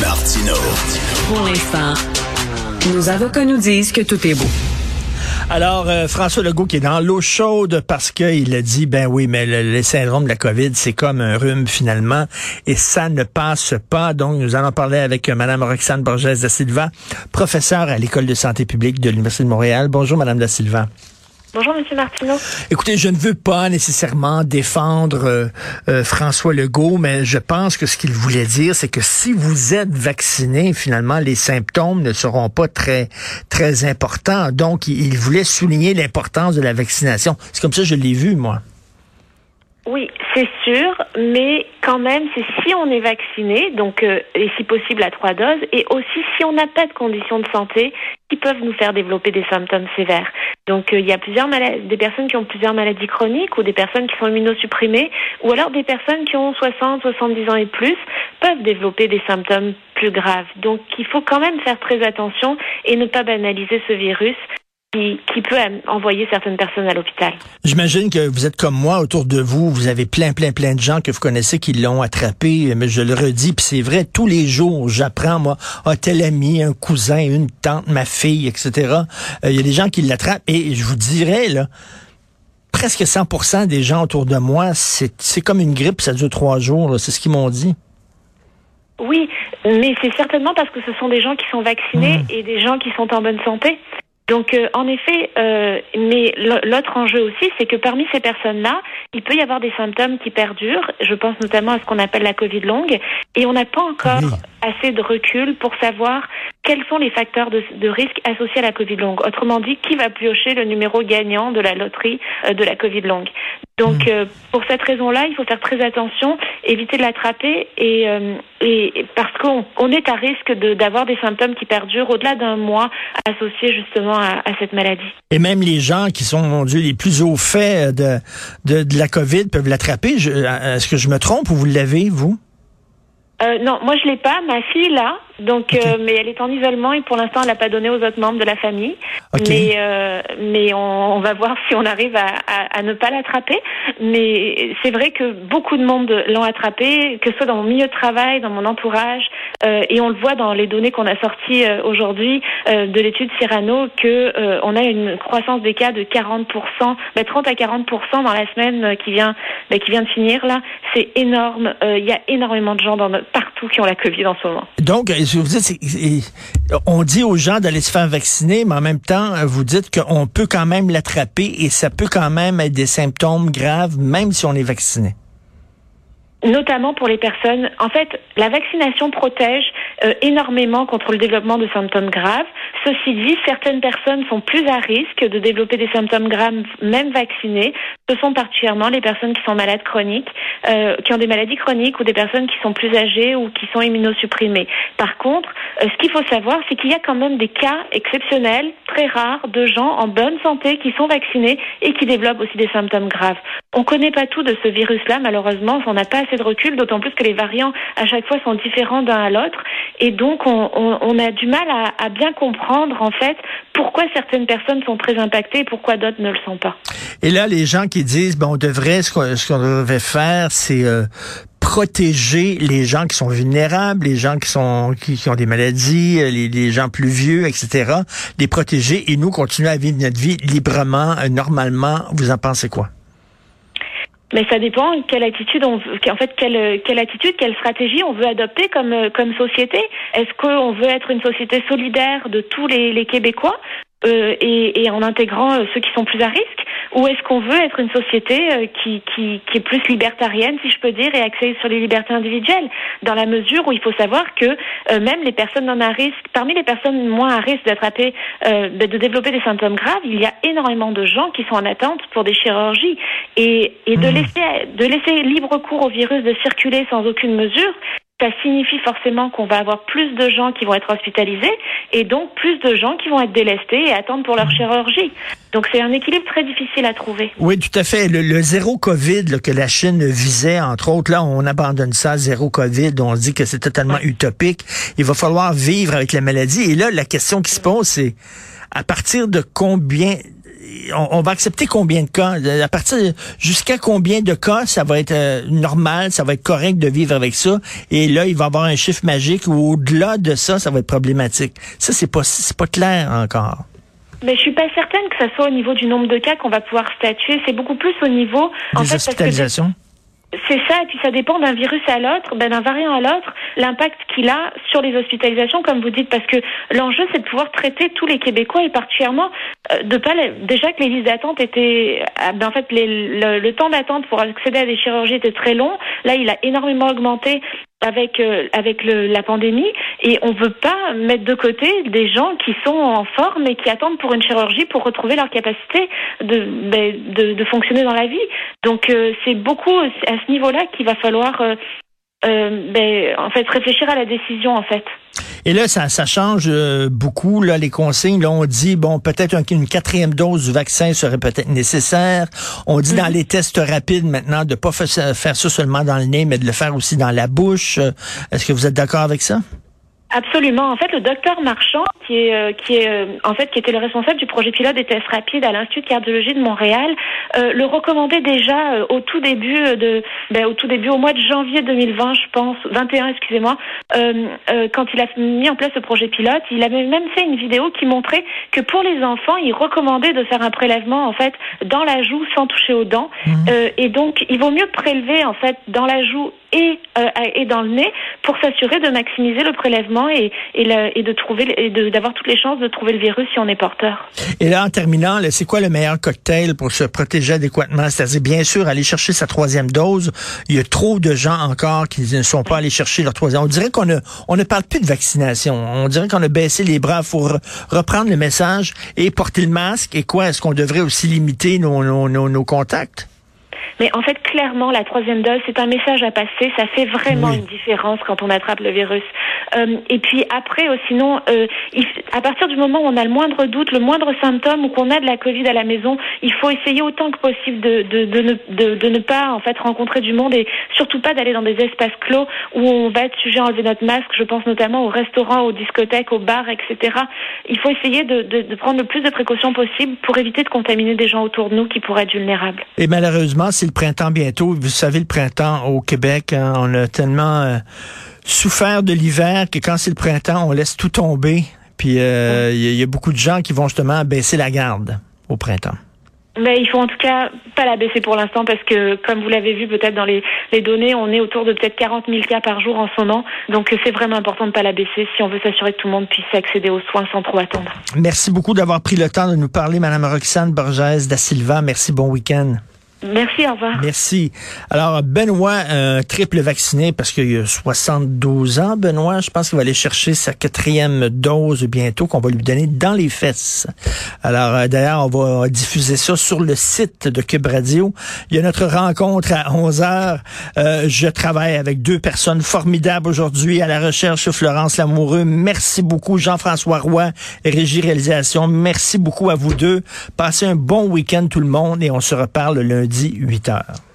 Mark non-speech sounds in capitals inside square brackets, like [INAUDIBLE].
Martino. Pour l'instant, nos avocats nous disent que tout est beau. Alors, euh, François Legault qui est dans l'eau chaude parce qu'il a dit, ben oui, mais le, le, syndrome de la COVID, c'est comme un rhume finalement, et ça ne passe pas. Donc, nous allons parler avec euh, Mme Roxane Borges da Silva, professeure à l'École de santé publique de l'Université de Montréal. Bonjour, Mme da Silva. Bonjour, Monsieur Martineau. Écoutez, je ne veux pas nécessairement défendre euh, euh, François Legault, mais je pense que ce qu'il voulait dire, c'est que si vous êtes vacciné, finalement, les symptômes ne seront pas très très importants. Donc, il, il voulait souligner l'importance de la vaccination. C'est comme ça que je l'ai vu, moi. Oui, c'est sûr, mais quand même, c'est si on est vacciné, donc euh, et si possible à trois doses, et aussi si on n'a pas de conditions de santé qui peuvent nous faire développer des symptômes sévères. Donc euh, il y a plusieurs des personnes qui ont plusieurs maladies chroniques ou des personnes qui sont immunosupprimées, ou alors des personnes qui ont 60, 70 ans et plus peuvent développer des symptômes plus graves. Donc il faut quand même faire très attention et ne pas banaliser ce virus qui, qui, peut envoyer certaines personnes à l'hôpital. J'imagine que vous êtes comme moi autour de vous, vous avez plein, plein, plein de gens que vous connaissez qui l'ont attrapé, mais je le redis, puis c'est vrai, tous les jours, j'apprends, moi, un tel ami, un cousin, une tante, ma fille, etc. Euh, il y a des gens qui l'attrapent, et je vous dirais, là, presque 100% des gens autour de moi, c'est comme une grippe, ça dure trois jours, c'est ce qu'ils m'ont dit. Oui, mais c'est certainement parce que ce sont des gens qui sont vaccinés mmh. et des gens qui sont en bonne santé. Donc, euh, en effet, euh, mais l'autre enjeu aussi, c'est que parmi ces personnes-là, il peut y avoir des symptômes qui perdurent. Je pense notamment à ce qu'on appelle la Covid longue, et on n'a pas encore. Assez de recul pour savoir quels sont les facteurs de, de, risque associés à la Covid longue. Autrement dit, qui va piocher le numéro gagnant de la loterie euh, de la Covid longue. Donc, mmh. pour cette raison-là, il faut faire très attention, éviter de l'attraper, et, euh, et, parce qu'on on est à risque d'avoir des symptômes qui perdurent au-delà d'un mois associés justement à, à, cette maladie. Et même les gens qui sont, mon Dieu, les plus au fait de, de, de la COVID peuvent l'attraper. Est-ce que je me trompe ou vous l'avez, vous? Euh, non, moi je l'ai pas. Ma fille là, donc, okay. euh, mais elle est en isolement et pour l'instant elle n'a pas donné aux autres membres de la famille. Okay. Mais euh, mais on, on, va voir [LAUGHS] si on arrive à, à, à ne pas l'attraper. Mais c'est vrai que beaucoup de monde l'ont attrapé, que ce soit dans mon milieu de travail, dans mon entourage, euh, et on le voit dans les données qu'on a sorties euh, aujourd'hui de l'étude Cyrano que on a une croissance des cas de 40% ben, 30 à 40% dans la semaine qui vient ben, qui vient de finir là. C'est énorme. Il y a énormément de gens dans notre partout qui ont la COVID en ce moment. Donc, vous dites, on dit aux gens d'aller se faire vacciner, mais en même temps, vous dites qu'on peut quand même l'attraper et ça peut quand même être des symptômes graves, même si on est vacciné notamment pour les personnes. En fait, la vaccination protège euh, énormément contre le développement de symptômes graves. Ceci dit, certaines personnes sont plus à risque de développer des symptômes graves, même vaccinées. Ce sont particulièrement les personnes qui sont malades chroniques, euh, qui ont des maladies chroniques ou des personnes qui sont plus âgées ou qui sont immunosupprimées. Par contre, euh, ce qu'il faut savoir, c'est qu'il y a quand même des cas exceptionnels, très rares, de gens en bonne santé qui sont vaccinés et qui développent aussi des symptômes graves. On ne connaît pas tout de ce virus-là, malheureusement, on n'a pas assez de recul, d'autant plus que les variants à chaque fois sont différents d'un à l'autre, et donc on, on, on, a du mal à, à, bien comprendre en fait pourquoi certaines personnes sont très impactées et pourquoi d'autres ne le sont pas. Et là, les gens qui disent, bon, on devrait, ce qu'on qu devrait faire, c'est euh, protéger les gens qui sont vulnérables, les gens qui sont qui, qui ont des maladies, les, les, gens plus vieux, etc. Les protéger et nous continuer à vivre notre vie librement, euh, normalement. Vous en pensez quoi? Mais ça dépend quelle attitude on veut, en fait quelle quelle attitude, quelle stratégie on veut adopter comme comme société. Est-ce qu'on veut être une société solidaire de tous les, les Québécois? Euh, et, et, en intégrant euh, ceux qui sont plus à risque ou est-ce qu'on veut être une société euh, qui, qui, qui, est plus libertarienne, si je peux dire, et axée sur les libertés individuelles, dans la mesure où il faut savoir que euh, même les personnes non à risque, parmi les personnes moins à risque d'attraper, euh, de, de, développer des symptômes graves, il y a énormément de gens qui sont en attente pour des chirurgies et, et de mmh. laisser de laisser libre cours au virus de circuler sans aucune mesure, ça signifie forcément qu'on va avoir plus de gens qui vont être hospitalisés et donc plus de gens qui vont être délestés et attendre pour leur chirurgie. Donc c'est un équilibre très difficile à trouver. Oui, tout à fait. Le, le zéro Covid là, que la Chine visait, entre autres, là, on abandonne ça, zéro Covid, on dit que c'est totalement ouais. utopique. Il va falloir vivre avec la maladie. Et là, la question qui se pose, c'est à partir de combien on, va accepter combien de cas? À partir jusqu'à combien de cas ça va être euh, normal, ça va être correct de vivre avec ça? Et là, il va y avoir un chiffre magique ou au-delà de ça, ça va être problématique. Ça, c'est pas, c'est pas clair encore. Mais je suis pas certaine que ça soit au niveau du nombre de cas qu'on va pouvoir statuer. C'est beaucoup plus au niveau des hospitalisations? C'est ça, et puis ça dépend d'un virus à l'autre, ben d'un variant à l'autre, l'impact qu'il a sur les hospitalisations, comme vous dites, parce que l'enjeu c'est de pouvoir traiter tous les Québécois et particulièrement euh, de pas déjà que les listes d'attente étaient, ah, ben en fait le, le, temps d'attente pour accéder à des chirurgies était très long. Là, il a énormément augmenté avec euh, avec le, la pandémie et on veut pas mettre de côté des gens qui sont en forme et qui attendent pour une chirurgie pour retrouver leur capacité de ben, de, fonctionner dans la vie. Donc euh, c'est beaucoup à ce niveau-là qu'il va falloir euh, euh, ben, en fait réfléchir à la décision en fait. Et là, ça, ça change euh, beaucoup. Là, les consignes, là, on dit bon, peut-être une quatrième dose du vaccin serait peut-être nécessaire. On dit dans mhm. les tests rapides maintenant de pas faire ça seulement dans le nez, mais de le faire aussi dans la bouche. Est-ce que vous êtes d'accord avec ça? Absolument. En fait, le docteur Marchand, qui est, euh, qui est euh, en fait qui était le responsable du projet pilote des tests rapides à l'Institut de cardiologie de Montréal, euh, le recommandait déjà au tout début de, ben, au tout début, au mois de janvier 2020, je pense, 21, excusez-moi, quand il a mis en place ce projet pilote, il avait même fait une vidéo qui montrait que pour les enfants, il recommandait de faire un prélèvement en fait dans la joue sans toucher aux dents, mmh. et donc il vaut mieux prélever en fait dans la joue et, et dans le nez pour s'assurer de maximiser le prélèvement et, et, de trouver et d'avoir toutes les chances de trouver le virus si on est porteur. Et là, en terminant, c'est quoi le meilleur cocktail pour se protéger adéquatement? C'est-à-dire, bien sûr, aller chercher sa troisième dose. Il y a trop de gens encore qui ne sont pas allés chercher leur troisième. On dirait qu'on ne, on ne parle plus de vaccination. On dirait qu'on a baissé les bras. Faut reprendre le message et porter le masque. Et quoi? Est-ce qu'on devrait aussi limiter nos, nos, nos contacts? Mais en fait, clairement, la troisième dose, c'est un message à passer. Ça fait vraiment une différence quand on attrape le virus. Euh, et puis après, euh, sinon, euh, à partir du moment où on a le moindre doute, le moindre symptôme ou qu'on a de la Covid à la maison, il faut essayer autant que possible de, de, de, ne, de, de ne pas en fait rencontrer du monde et surtout pas d'aller dans des espaces clos où on va être sujet à enlever notre masque. Je pense notamment aux restaurants, aux discothèques, aux bars, etc. Il faut essayer de, de, de prendre le plus de précautions possible pour éviter de contaminer des gens autour de nous qui pourraient être vulnérables. Et malheureusement, c'est le printemps bientôt. Vous savez, le printemps au Québec, hein, on a tellement euh, souffert de l'hiver que quand c'est le printemps, on laisse tout tomber. Puis euh, il y, a beaucoup de gens qui vont justement baisser la garde au printemps. Mais il faut en tout cas pas la baisser pour l'instant parce que, comme vous l'avez vu peut-être dans les, les, données, on est autour de peut-être 40 000 cas par jour en ce moment. Donc c'est vraiment important de ne pas la baisser si on veut s'assurer que tout le monde puisse accéder aux soins sans trop attendre. Merci beaucoup d'avoir pris le temps de nous parler, Madame Roxane Borges da Silva. Merci, bon week-end. Merci, au revoir. Merci. Alors, Benoît, un triple vacciné parce qu'il a 72 ans, Benoît. Je pense qu'il va aller chercher sa quatrième dose bientôt qu'on va lui donner dans les fesses. Alors, euh, d'ailleurs, on va diffuser ça sur le site de Cube Radio. Il y a notre rencontre à 11 heures. Euh, je travaille avec deux personnes formidables aujourd'hui à la recherche, Florence Lamoureux. Merci beaucoup, Jean-François Roy, Régie Réalisation. Merci beaucoup à vous deux. Passez un bon week-end tout le monde et on se reparle lundi 8 heures.